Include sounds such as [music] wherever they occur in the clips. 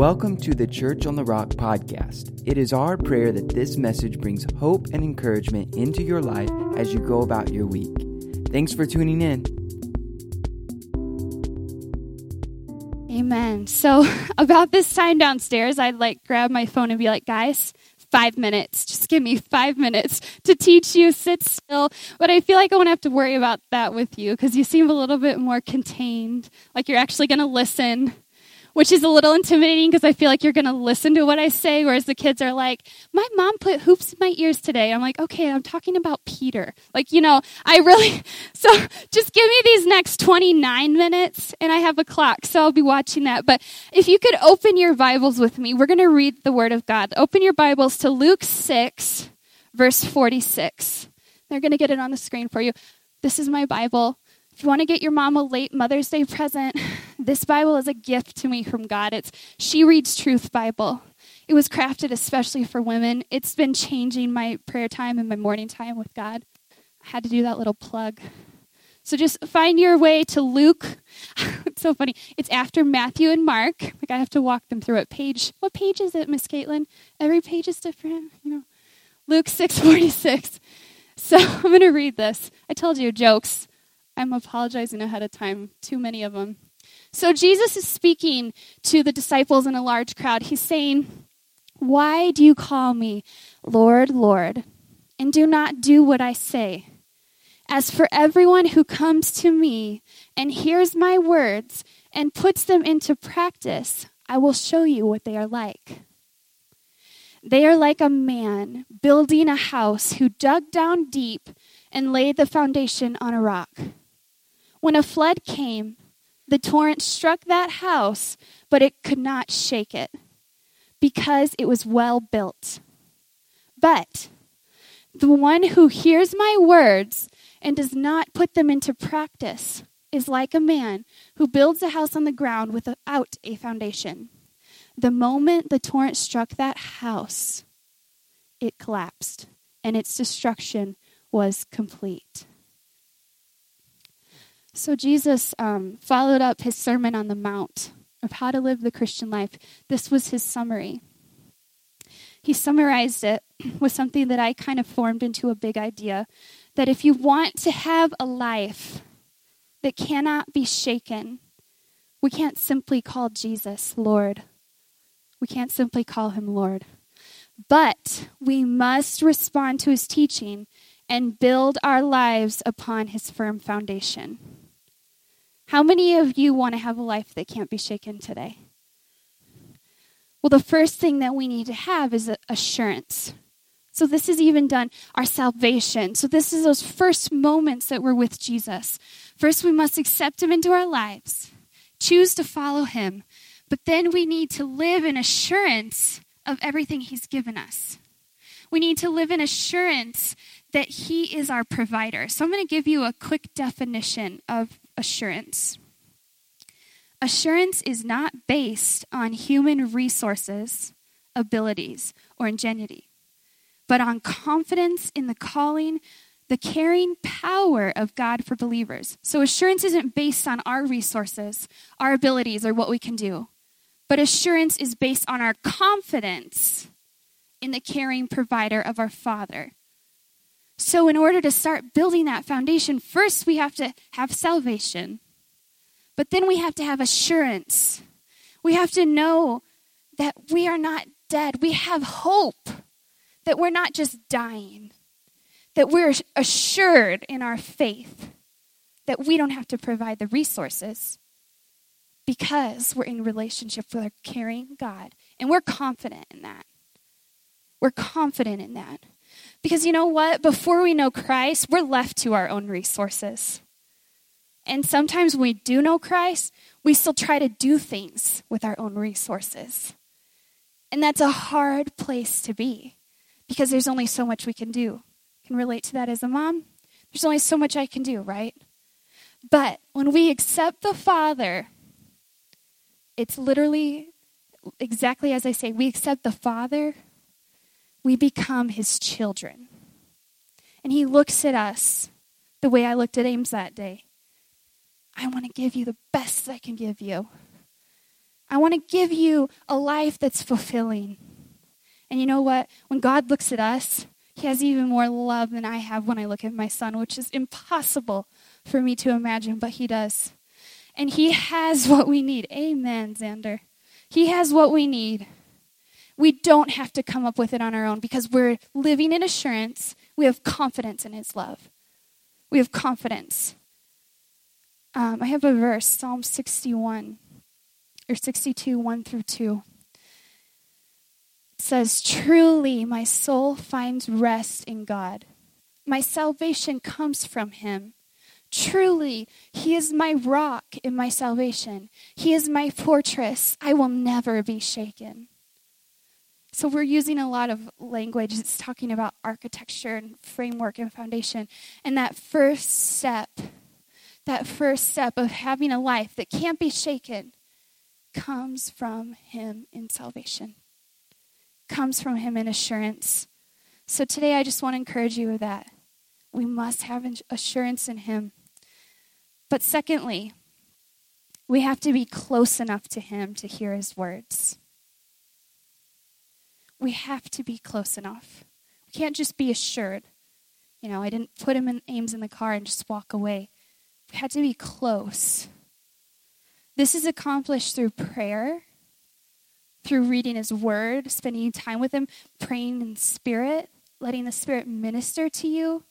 Welcome to the Church on the Rock podcast. It is our prayer that this message brings hope and encouragement into your life as you go about your week. Thanks for tuning in. Amen. So, [laughs] about this time downstairs, I'd like grab my phone and be like, guys, five minutes. Just give me five minutes to teach you. Sit still. But I feel like I won't have to worry about that with you because you seem a little bit more contained, like you're actually going to listen which is a little intimidating because I feel like you're going to listen to what I say, whereas the kids are like, My mom put hoops in my ears today. I'm like, Okay, I'm talking about Peter. Like, you know, I really, [laughs] so just give me these next 29 minutes, and I have a clock, so I'll be watching that. But if you could open your Bibles with me, we're going to read the Word of God. Open your Bibles to Luke 6, verse 46. They're going to get it on the screen for you. This is my Bible. If you want to get your mom a late Mother's Day present, [laughs] this Bible is a gift to me from God. It's She Reads Truth Bible. It was crafted especially for women. It's been changing my prayer time and my morning time with God. I had to do that little plug. So just find your way to Luke. it's [laughs] so funny. It's after Matthew and Mark. Like I have to walk them through it. Page. What page is it, Miss Caitlin? Every page is different. You know, Luke six forty six. So [laughs] I'm going to read this. I told you jokes. I'm apologizing ahead of time. Too many of them. So Jesus is speaking to the disciples in a large crowd. He's saying, Why do you call me Lord, Lord, and do not do what I say? As for everyone who comes to me and hears my words and puts them into practice, I will show you what they are like. They are like a man building a house who dug down deep and laid the foundation on a rock. When a flood came, the torrent struck that house, but it could not shake it because it was well built. But the one who hears my words and does not put them into practice is like a man who builds a house on the ground without a foundation. The moment the torrent struck that house, it collapsed, and its destruction was complete. So Jesus um, followed up his Sermon on the Mount of how to live the Christian life. This was his summary. He summarized it with something that I kind of formed into a big idea that if you want to have a life that cannot be shaken, we can't simply call Jesus Lord. We can't simply call him Lord. But we must respond to his teaching and build our lives upon his firm foundation. How many of you want to have a life that can't be shaken today? Well, the first thing that we need to have is assurance. So, this is even done our salvation. So, this is those first moments that we're with Jesus. First, we must accept him into our lives, choose to follow him, but then we need to live in assurance of everything he's given us. We need to live in assurance that he is our provider. So, I'm going to give you a quick definition of assurance. Assurance is not based on human resources, abilities, or ingenuity, but on confidence in the calling, the carrying power of God for believers. So, assurance isn't based on our resources, our abilities, or what we can do, but assurance is based on our confidence in the caring provider of our Father so, in order to start building that foundation, first we have to have salvation, but then we have to have assurance. We have to know that we are not dead. We have hope, that we're not just dying, that we're assured in our faith that we don't have to provide the resources because we're in relationship with our caring God. And we're confident in that. We're confident in that. Because you know what? Before we know Christ, we're left to our own resources. And sometimes when we do know Christ, we still try to do things with our own resources. And that's a hard place to be because there's only so much we can do. can relate to that as a mom. There's only so much I can do, right? But when we accept the Father, it's literally exactly as I say, we accept the Father we become his children. And he looks at us the way I looked at Ames that day. I want to give you the best I can give you. I want to give you a life that's fulfilling. And you know what? When God looks at us, He has even more love than I have when I look at my son, which is impossible for me to imagine, but He does. And He has what we need. Amen, Xander. He has what we need. We don't have to come up with it on our own because we're living in assurance. We have confidence in His love. We have confidence. Um, I have a verse, Psalm 61 or 62, 1 through 2. It says, Truly my soul finds rest in God. My salvation comes from him. Truly, he is my rock in my salvation. He is my fortress. I will never be shaken. So, we're using a lot of language. It's talking about architecture and framework and foundation. And that first step, that first step of having a life that can't be shaken, comes from Him in salvation, comes from Him in assurance. So, today I just want to encourage you with that. We must have assurance in Him. But secondly, we have to be close enough to Him to hear His words. We have to be close enough. We can't just be assured. You know, I didn't put him in Ames in the car and just walk away. We had to be close. This is accomplished through prayer, through reading his word, spending time with him, praying in spirit, letting the spirit minister to you.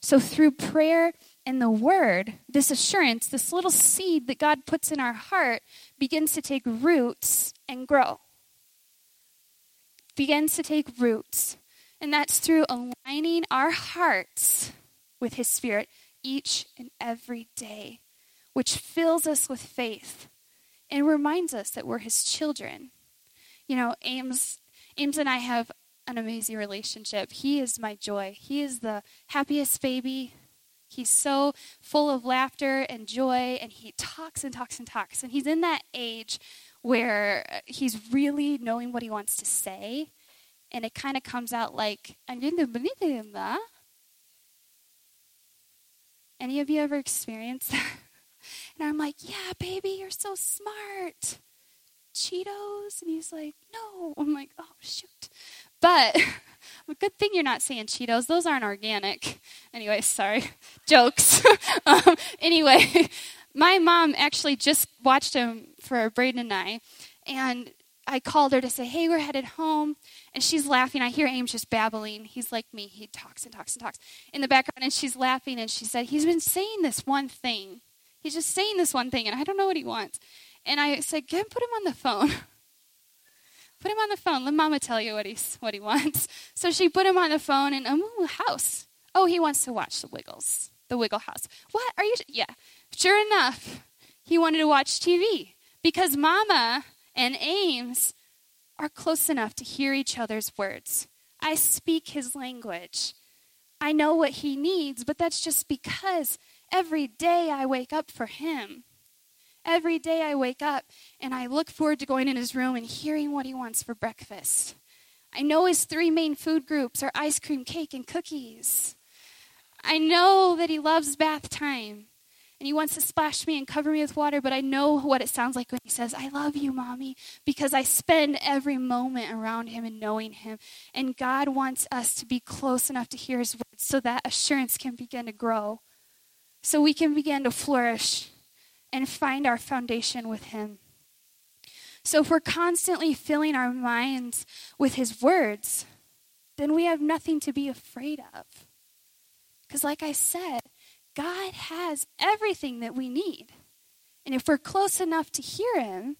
So, through prayer and the word, this assurance, this little seed that God puts in our heart, begins to take roots and grow. Begins to take roots. And that's through aligning our hearts with His Spirit each and every day, which fills us with faith and reminds us that we're His children. You know, Ames, Ames and I have an amazing relationship. He is my joy. He is the happiest baby He's so full of laughter and joy, and he talks and talks and talks. And he's in that age where he's really knowing what he wants to say, and it kind of comes out like. Any of you ever experienced that? [laughs] and I'm like, Yeah, baby, you're so smart. Cheetos? And he's like, No. I'm like, Oh, shoot. But [laughs] good thing you're not saying Cheetos. Those aren't organic. Anyway, sorry. [laughs] Jokes. um, anyway, my mom actually just watched him for Braden and I, and I called her to say, hey, we're headed home. And she's laughing. I hear Ames just babbling. He's like me. He talks and talks and talks in the background. And she's laughing. And she said, he's been saying this one thing. He's just saying this one thing. And I don't know what he wants. And I said, Get him, put him on the phone. [laughs] Put him on the phone. Let mama tell you what he's what he wants. So she put him on the phone and oh house. Oh, he wants to watch the Wiggles. The Wiggle House. What? Are you yeah. Sure enough, he wanted to watch TV. Because mama and Ames are close enough to hear each other's words. I speak his language. I know what he needs, but that's just because every day I wake up for him. Every day I wake up and I look forward to going in his room and hearing what he wants for breakfast. I know his three main food groups are ice cream, cake, and cookies. I know that he loves bath time and he wants to splash me and cover me with water, but I know what it sounds like when he says, I love you, mommy, because I spend every moment around him and knowing him. And God wants us to be close enough to hear his words so that assurance can begin to grow, so we can begin to flourish and find our foundation with Him. So, if we're constantly filling our minds with His words, then we have nothing to be afraid of. Because, like I said, God has everything that we need. And if we're close enough to hear Him,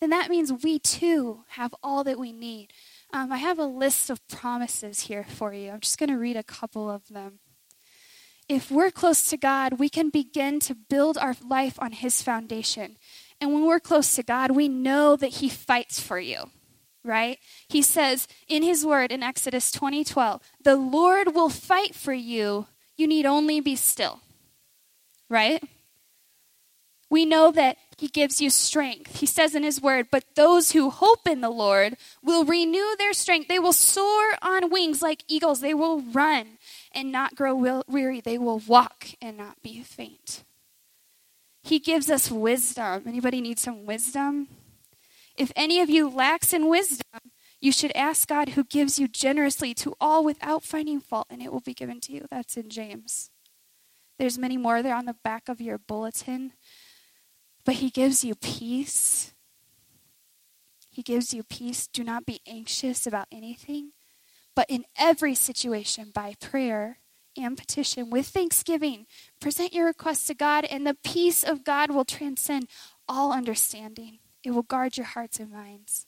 then that means we too have all that we need. Um, I have a list of promises here for you. I'm just going to read a couple of them if we're close to God, we can begin to build our life on His foundation. And when we're close to God, we know that He fights for you, right? He says in His word in Exodus 20 12, the Lord will fight for you. You need only be still, right? We know that He gives you strength. He says in His word, but those who hope in the Lord will renew their strength. They will soar on wings like eagles, they will run and not grow weary. They will walk and not be faint. He gives us wisdom. Anybody need some wisdom? If any of you lacks in wisdom, you should ask God who gives you generously to all without finding fault, and it will be given to you. That's in James. There's many more there on the back of your bulletin. But he gives you peace. He gives you peace. Do not be anxious about anything, but in every situation, by prayer and petition, with thanksgiving, present your requests to God, and the peace of God will transcend all understanding. It will guard your hearts and minds.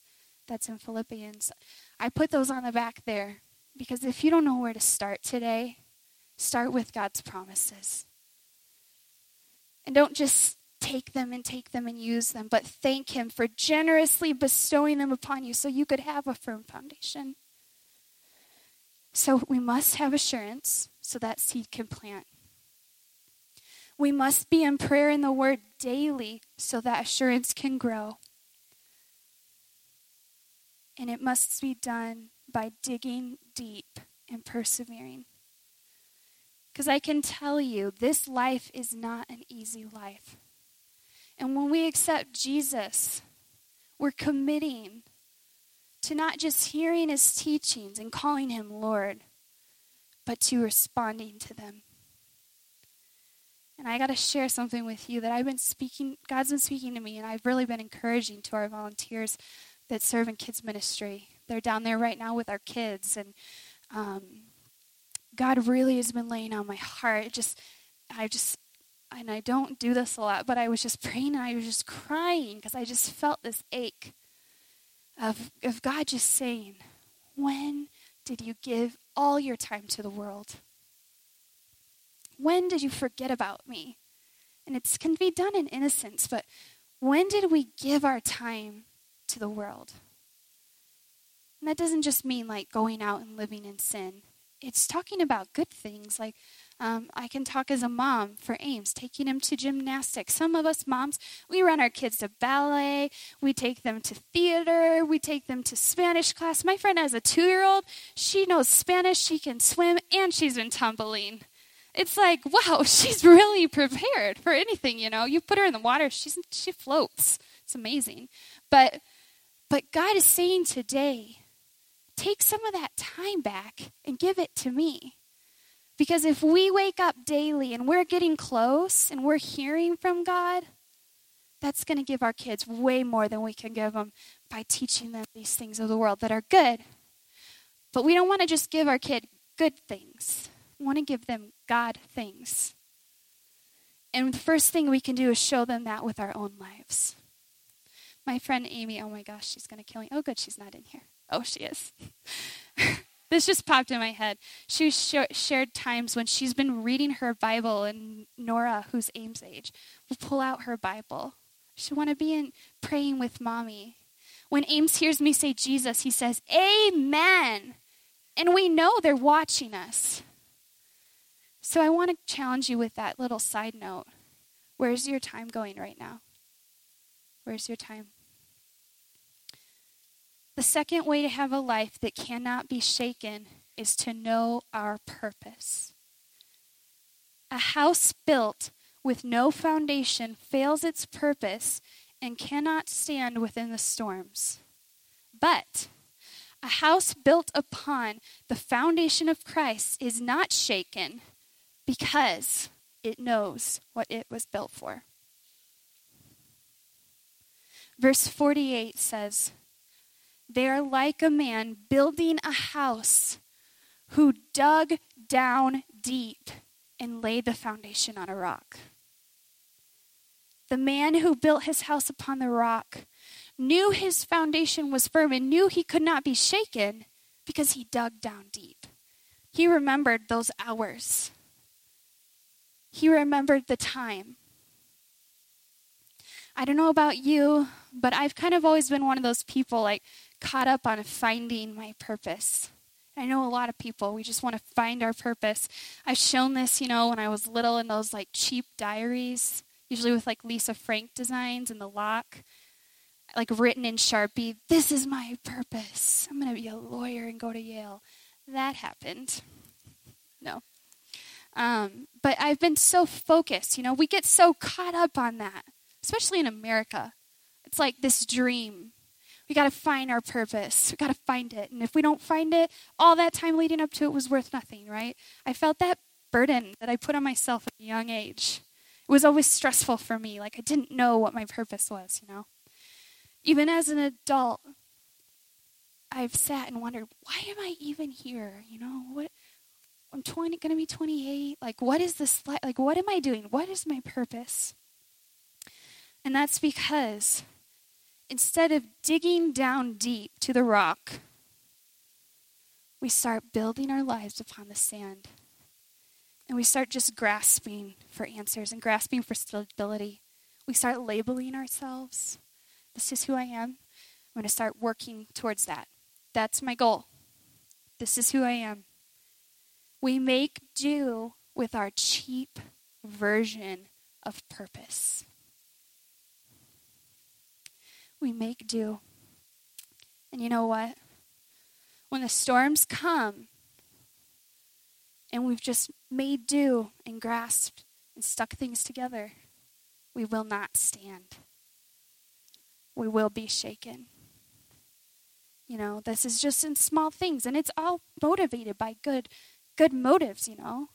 That's in Philippians. I put those on the back there because if you don't know where to start today, start with God's promises. And don't just take them and take them and use them, but thank Him for generously bestowing them upon you so you could have a firm foundation. So we must have assurance so that seed can plant. We must be in prayer in the Word daily so that assurance can grow. And it must be done by digging deep and persevering. Because I can tell you, this life is not an easy life. And when we accept Jesus, we're committing to not just hearing his teachings and calling him Lord, but to responding to them. And I got to share something with you that I've been speaking, God's been speaking to me, and I've really been encouraging to our volunteers that serve in kids' ministry. They're down there right now with our kids, and um, God really has been laying on my heart. Just, I just, and I don't do this a lot, but I was just [laughs] praying and I was just crying because I just felt this ache of, of God just saying, When did you give all your time to the world? When did you forget about me? And it can be done in innocence, but when did we give our time to the world? And that doesn't just mean like going out and living in sin. It's talking about good things like um, I can talk as a mom for Ames, taking him to gymnastics. Some of us moms, we run our kids to ballet, we take them to theater, we take them to Spanish class. My friend has a two year old, she knows Spanish, she can swim, and she's been tumbling. It's like, wow, [laughs] she's really prepared for anything, you know. You put her in the water, she's, she floats. It's amazing. But, but God is saying today, take some of that time back and give it to me. Because if we wake up daily and we're getting close and we're hearing from God, that's going to give our kids way more than we can give them by teaching them these things of the world that are good. But we don't want to just give our kid good things. We want to give them God things. And the first thing we can do is show them that with our own lives. My friend Amy, oh my gosh, she's going to kill me. Oh, good, she's not in here. Oh, she is. [laughs] this just popped in my head. She sh- shared times when she's been reading her Bible, and Nora, who's Ames' age, will pull out her Bible. She want to be in praying with mommy. When Ames hears me say Jesus, he says, Amen. And we know they're watching us. So I want to challenge you with that little side note. Where's your time going right now? Where's your time? The second way to have a life that cannot be shaken is to know our purpose. A house built with no foundation fails its purpose and cannot stand within the storms. But a house built upon the foundation of Christ is not shaken because it knows what it was built for. Verse 48 says, they are like a man building a house who dug down deep and laid the foundation on a rock. The man who built his house upon the rock knew his foundation was firm and knew he could not be shaken because he dug down deep. He remembered those hours. He remembered the time. I don't know about you, but I've kind of always been one of those people like caught up on finding my purpose. I know a lot of people, we just want to find our purpose. I've shown this, you know, when I was little in those like cheap diaries, usually with like Lisa Frank designs and the lock, like written in Sharpie, this is my purpose. I'm going to be a lawyer and go to Yale. That happened. No. Um, but I've been so focused, you know, we get so caught up on that, especially in America. It's like this dream We got to find our purpose. We got to find it. And if we don't find it, all that time leading up to it was worth nothing, right? I felt that burden that I put on myself at a young age. It was always stressful for me. Like I didn't know what my purpose was, you know? Even as an adult, I've sat and wondered, why am I even here? You know, what I'm 20 going to be 28. Like what is this like, like what am I doing? What is my purpose? And that's because instead of digging down deep to the rock, we start building our lives upon the sand. And we start just grasping for answers and grasping for stability. We start labeling ourselves. This is who I am. I'm going to start working towards that. That's my goal. This is who I am. We make do with our cheap version of purpose. We make do. And you know what? When the storms come and we've just made do and grasped and stuck things together, we will not stand. We will be shaken. You know, this is just in small things, and it's all motivated by good, good motives. You know,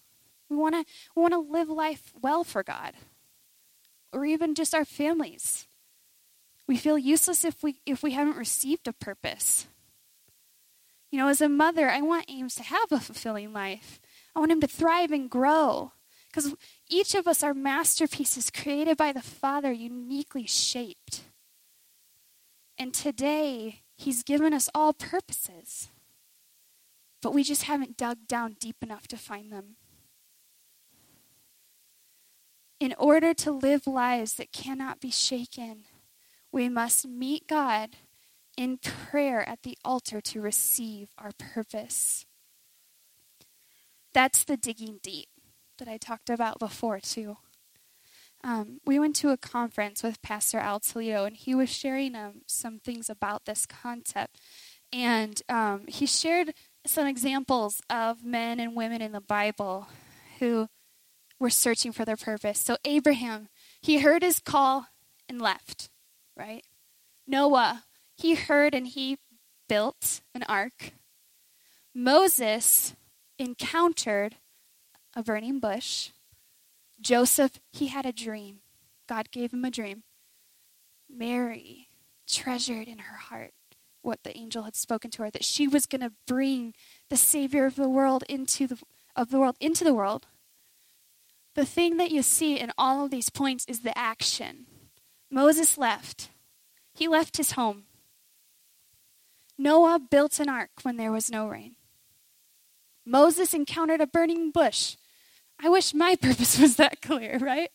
we want to we want to live life well for God, or even just our families. We feel useless if we if we haven't received a purpose. You know, as a mother, I want Ames to have a fulfilling life. I want him to thrive and grow. Because each of us are masterpieces created by the Father, uniquely shaped. And today, He's given us all purposes, but we just haven't dug down deep enough to find them. In order to live lives that cannot be shaken, we must meet God in prayer at the altar to receive our purpose. That's the digging deep that I talked about before, too um, we went to a conference with Pastor Al Toledo, and he was sharing um, some things about this concept. And um, he shared some examples of men and women in the Bible who were searching for their purpose. So, Abraham, he heard his call and left, right? Noah, he heard and he built an ark. Moses encountered a burning bush. Joseph, he had a dream. God gave him a dream. Mary treasured in her heart what the angel had spoken to her that she was going to bring the savior of the world into the of the world into the world. The thing that you see in all of these points is the action. Moses left. He left his home. Noah built an ark when there was no rain. Moses encountered a burning bush. I wish my [laughs] purpose was that clear, right?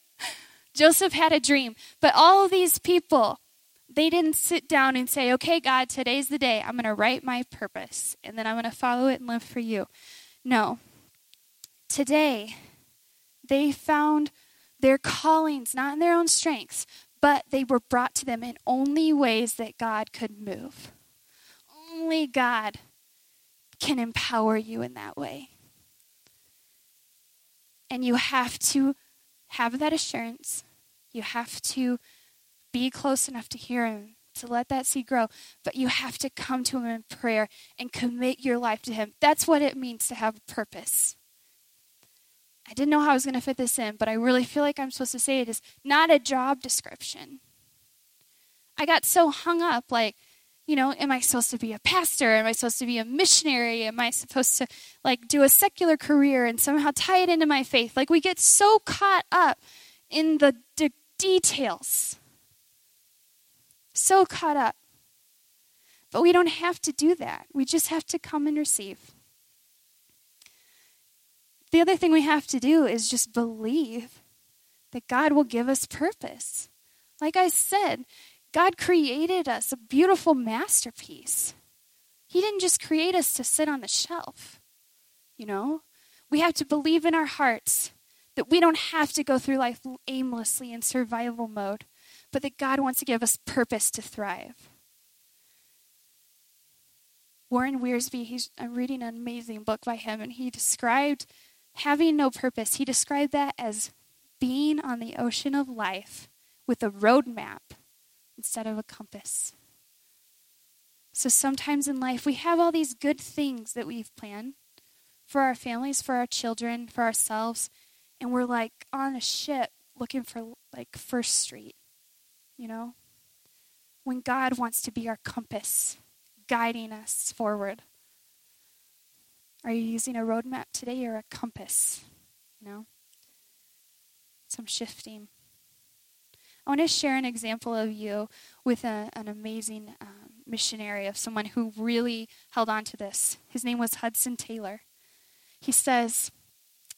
Joseph had a dream, but all of these people, they didn't sit down and say, okay, God, today's the day. I'm going to write my purpose, and then I'm going to follow it and live for you. No. Today, they found their callings not in their own strengths, but they were brought to them in only ways that God could move. Only God can empower you in that way. And you have to have that assurance. You have to be close enough to hear Him, to let that seed grow. But you have to come to Him in prayer and commit your life to Him. That's what it means to have a purpose. I didn't know how I was going to fit this in, but I really feel like I'm supposed to say it is not a job description. I got so hung up, like, you know, am I supposed to be a pastor? Am I supposed to be a missionary? Am I supposed to like do a secular career and somehow tie it into my faith? Like we get so caught up in the de- details. So caught up. But we don't have to do that. We just have to come and receive. The other thing we have to do is just believe that God will give us purpose. Like I said, God created us a beautiful masterpiece. He didn't just create us to sit on the shelf. You know, we have to believe in our hearts that we don't have to go through life aimlessly in survival mode, but that God wants to give us purpose to thrive. Warren Wiersbe, he's, I'm reading an amazing book by him, and he described having no purpose. He described that as being on the ocean of life with a roadmap instead of a compass. So sometimes in life, we have all these good things that we've planned for our families, for our children, for ourselves, and we're like on a ship looking for like First Street, you know? When God wants to be our compass, guiding us forward. Are you using a roadmap today or a compass? You know? Some shifting. I want to share an example of you with a, an amazing um, missionary, of someone who really held on to this. His name was Hudson Taylor. He says,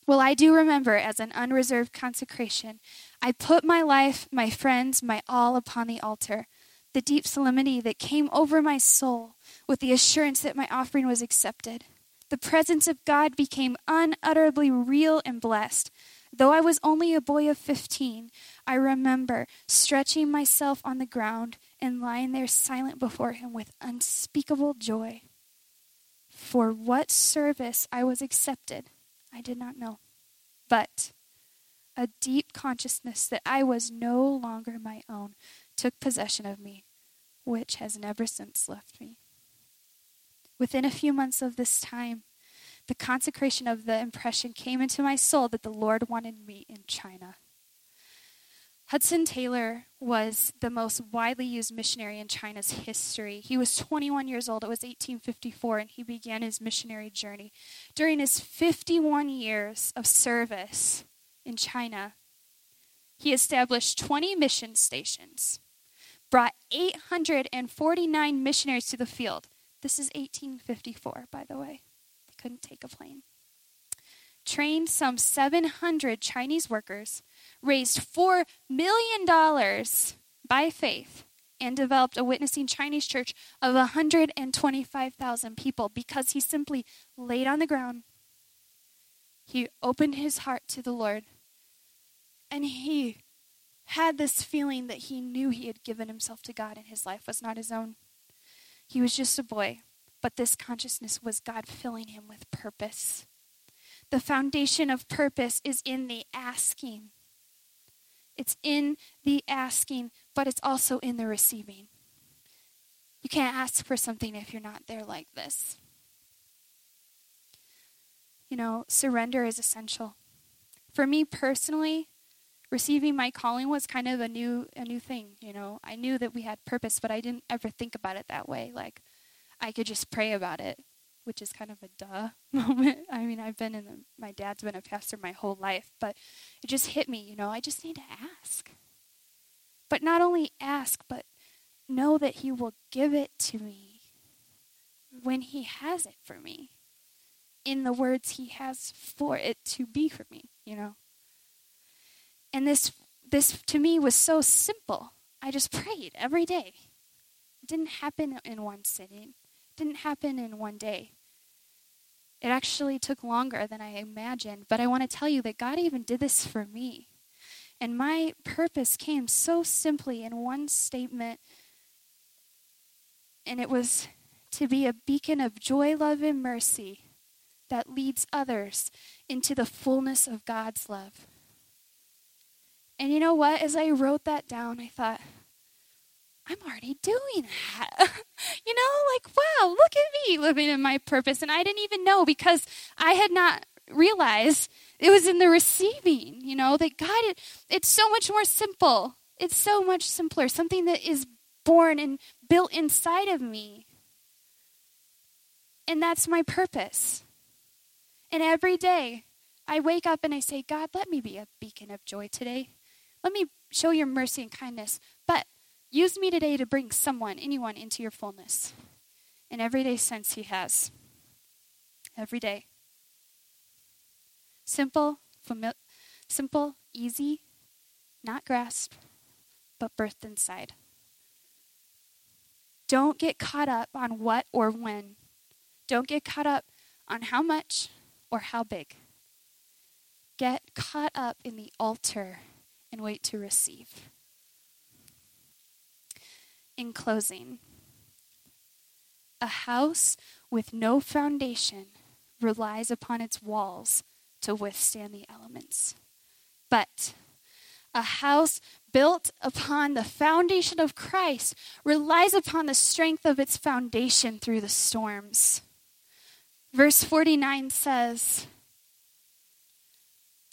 Well, I do remember as an unreserved consecration, I put my life, my friends, my all upon the altar. The deep solemnity that came over my soul with the assurance that my offering was accepted. The presence of God became unutterably real and blessed. Though I was only a boy of 15, I remember stretching myself on the ground and lying there silent before Him with unspeakable joy. For what service I was accepted, I did not know. But a deep consciousness that I was no longer my own took possession of me, which has never since left me. Within a few months of this time, the consecration of the impression came into my soul that the Lord wanted me in China. Hudson Taylor was the most widely used missionary in China's history. He was 21 years old. It was 1854, and he began his missionary journey. During his 51 years of service in China, he established 20 mission stations, brought 849 missionaries to the field. This is 1854, by the way couldn't take a plane. Trained some 700 Chinese workers, raised $4 million by faith, and developed a witnessing Chinese church of 125,000 people because he simply laid on the ground. He opened his heart to the Lord, and he had this feeling that he knew he had given himself to God and his life was not his own. He was just a boy but this consciousness was God filling him with purpose. The foundation of purpose is in the asking. It's in the asking, but it's also in the receiving. You can't ask for something if you're not there like this. You know, surrender is essential. For me personally, receiving my calling was kind of a new a new thing, you know. I knew that we had purpose, but I didn't ever think about it that way like I could just pray about it, which is kind of a duh [laughs] moment. I mean, I've been in the, my dad's been a pastor my whole life, but it just hit me, you know, I just need to ask. But not only ask, but know that he will give it to me when he has it for me in the words he has for it to be for me, you know. And this this to me was so simple. I just prayed every day. It didn't happen in one sitting it didn't happen in one day. It actually took longer than I imagined, but I want to tell you that God even did this for me. And my purpose came so simply in one statement, and it was to be a beacon of joy, love, and mercy that leads others into the fullness of God's love. And you know what? As I wrote that down, I thought, I'm already doing that. [laughs] you know, like, wow, look at me living in my purpose. And I didn't even know because I had not realized it was in the receiving, you know, that God, it, it's so much more simple. It's so much simpler, something that is born and built inside of me. And that's my purpose. And every day I wake up and I say, God, let me be a beacon of joy today. Let me show your mercy and kindness. But Use me today to bring someone, anyone, into your fullness. In everyday sense, He has. Every day. Simple, fami- simple, easy, not grasped, but birthed inside. Don't get caught up on what or when. Don't get caught up on how much or how big. Get caught up in the altar and wait to receive in closing, a house with no foundation relies upon its walls to withstand the elements. But A house built upon the foundation of Christ relies upon the strength of its foundation through the storms. Verse 49 says,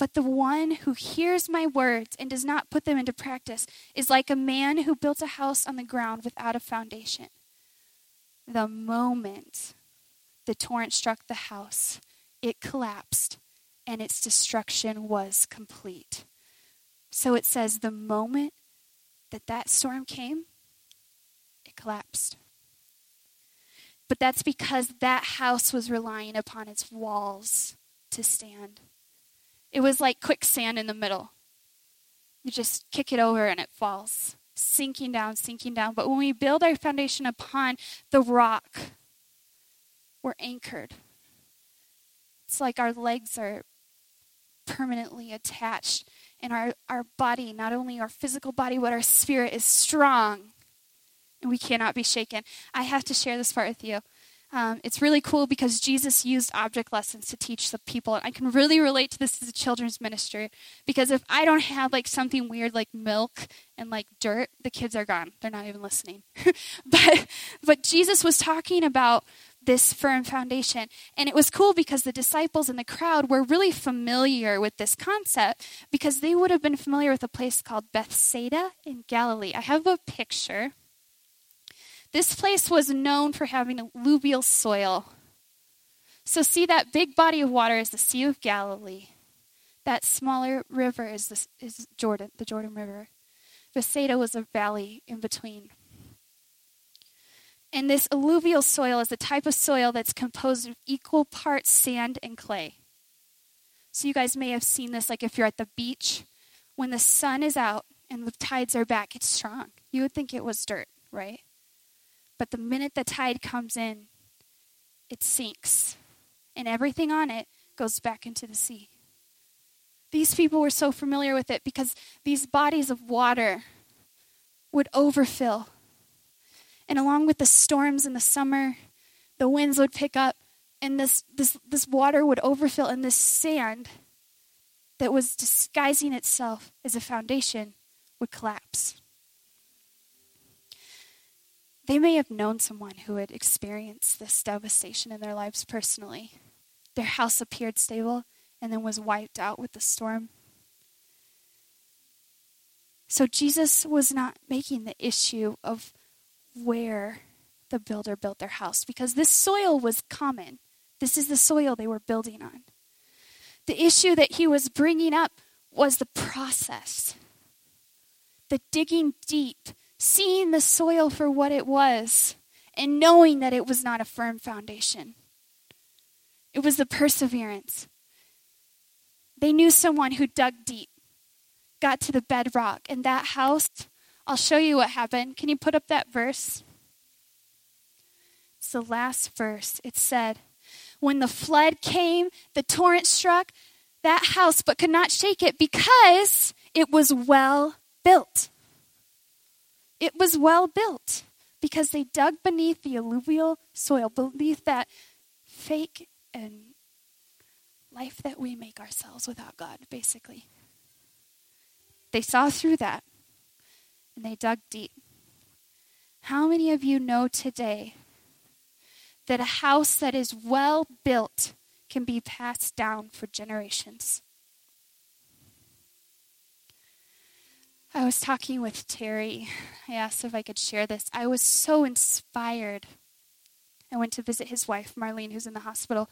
But the one who hears my words and does not put them into practice is like a man who built a house on the ground without a foundation. The moment the torrent struck the house, it collapsed and its destruction was complete. So it says the moment that that storm came, it collapsed. But that's because that house was relying upon its walls to stand. It was like quicksand in the middle. You just kick it over and it falls, sinking down, sinking down. But when we build our foundation upon the rock, we're anchored. It's like our legs are permanently attached and our, our body, not only our physical body, but our spirit is strong and we cannot be shaken. I have to share this part with you. Um, it's really cool because Jesus used object lessons to teach the people. And I can really relate to this as a children's minister because if I don't have like something weird like milk and like dirt, the kids are gone. They're not even listening. [laughs] but but Jesus was talking about this firm foundation. And it was cool because the disciples and the crowd were really familiar with this concept because they would have been familiar with a place called Bethsaida in Galilee. I have a picture. This place was known for having alluvial soil. So, see that big body of water is the Sea of Galilee. That smaller river is, is Jordan, the Jordan River. Bethsaida was a valley in between. And this alluvial soil is the type of soil that's composed of equal parts sand and clay. So you guys may have seen this, like if you're at the beach, when the sun is out and the tides are back, it's strong. You would think it was dirt, right? But the minute the tide comes in, it sinks, and everything on it goes back into the sea. These people were so familiar with it because these bodies of water would overfill and along with the storms in the summer, the winds would pick up, and this, this, this water would overfill, and this sand that was disguising itself as a foundation would collapse. They may have known someone who had experienced this devastation in their lives personally. Their house appeared stable and then was wiped out with the storm. So Jesus was not making the issue of where the builder built their house because this soil was common. This is the soil they were building on. The issue that he was bringing up was the process, the digging deep, seeing the soil for what it was, and knowing that it was not a firm foundation. It was the perseverance. They knew someone who dug deep, got to the bedrock, and that house I'll show you what happened. Can you put up that verse? It's the last verse. It said, When the flood came, the torrent struck that house, but could not shake it because it was well built. It was well built because they dug beneath the alluvial soil, beneath that fake and life that we make ourselves without God, basically. They saw through that and they dug deep. How many of you know today that a house that is well built can be passed down for generations? I was talking with Terry. I asked if I could share this. I was so inspired. I went to visit his wife, Marlene, who's in the hospital.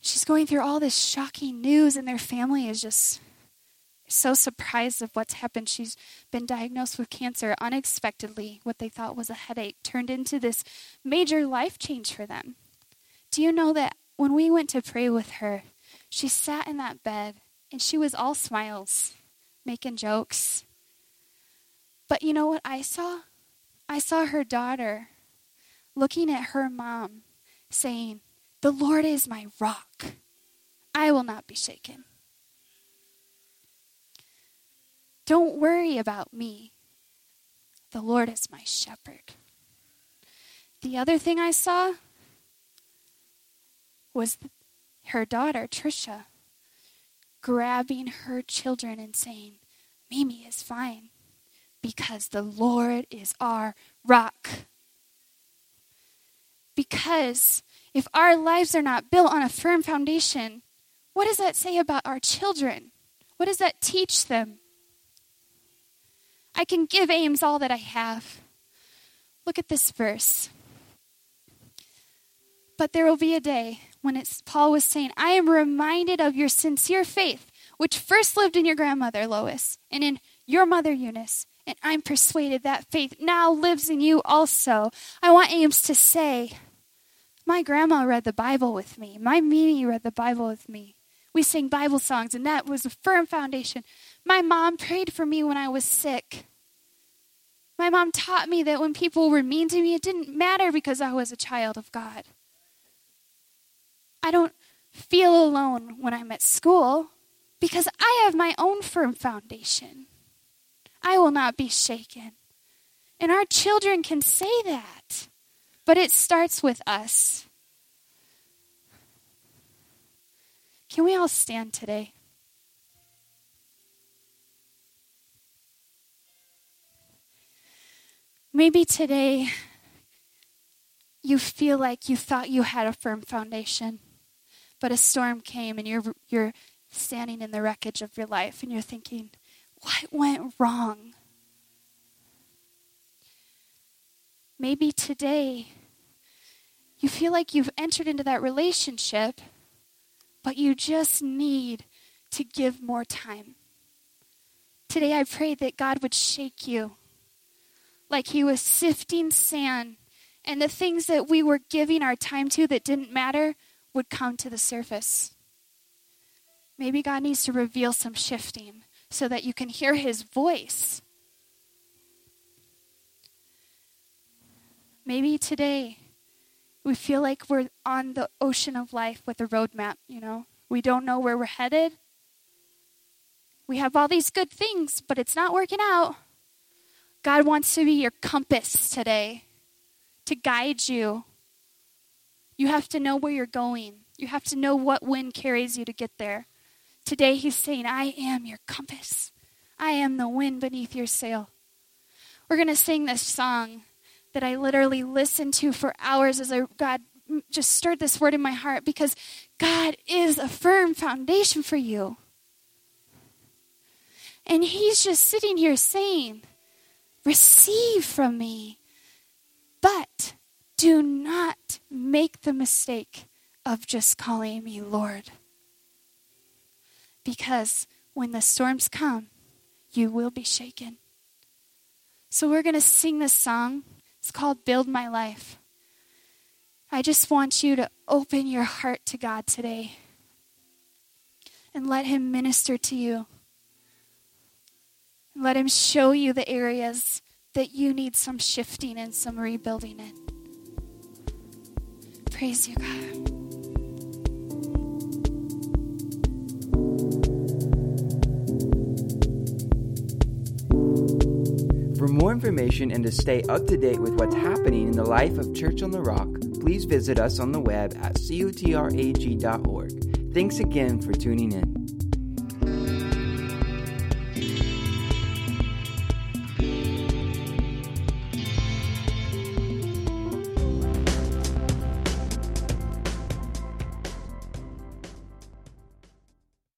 She's going through all this shocking news, and their family is just so surprised of what's happened. She's been diagnosed with cancer unexpectedly. What they thought was a headache turned into this major life change for them. Do you know that when we went to pray with her, she sat in that bed and she was all smiles, making jokes. But you know what I saw? I saw her daughter looking at her mom, saying, The Lord is my rock. I will not be shaken. Don't worry about me. The Lord is my shepherd. The other thing I saw was her daughter, Trisha, grabbing her children and saying, Mimi is fine because the Lord is our rock. Because if our lives are not built on a firm foundation, what does that say about our children? What does that teach them? I can give Ames all that I have. Look at this verse. But there will be a day when it's Paul was saying, I am reminded of your sincere faith, which first lived in your grandmother Lois and in your mother Eunice, and I'm persuaded that faith now lives in you also. I want Ames to say, My grandma read the Bible with me. My Mimi read the Bible with me. We sang Bible songs, and that was a firm foundation. My mom prayed for me when I was sick. My mom taught me that when people were mean to me, it didn't matter because I was a child of God. I don't feel alone when I'm at school because I have my own firm foundation. I will not be shaken. And our children can say that, but it starts with us. Can we all stand today? Maybe today you feel like you thought you had a firm foundation, but a storm came and you're, you're standing in the wreckage of your life and you're thinking, what went wrong? Maybe today you feel like you've entered into that relationship, but you just need to give more time. Today I pray that God would shake you like He was sifting sand, and the things that we were giving our time to that didn't matter would come to the surface. Maybe God needs to reveal some shifting so that you can hear his voice. Maybe today we feel like we're on the ocean of life with a roadmap, you know? We don't know where we're headed. We have all these good things, but it's not working out. God wants to be your compass today to guide you. You have to know where you're going. You have to know what wind carries you to get there. Today, He's saying, I am your compass. I am the wind beneath your sail. We're going to sing this song that I literally listened to for hours as I, God just stirred this word in my heart because God is a firm foundation for you. And He's just sitting here saying, Receive from me, but do not make the mistake of just calling me Lord. Because when the storms come, you will be shaken. So we're going to sing this song. It's called Build My Life. I just want you to open your heart to God today and let Him minister to you. Let Him show you the areas that you need some shifting and some rebuilding in. Praise you, God. More information and to stay up to date with what's happening in the life of Church on the Rock, please visit us on the web at cotrag.org. Thanks again for tuning in.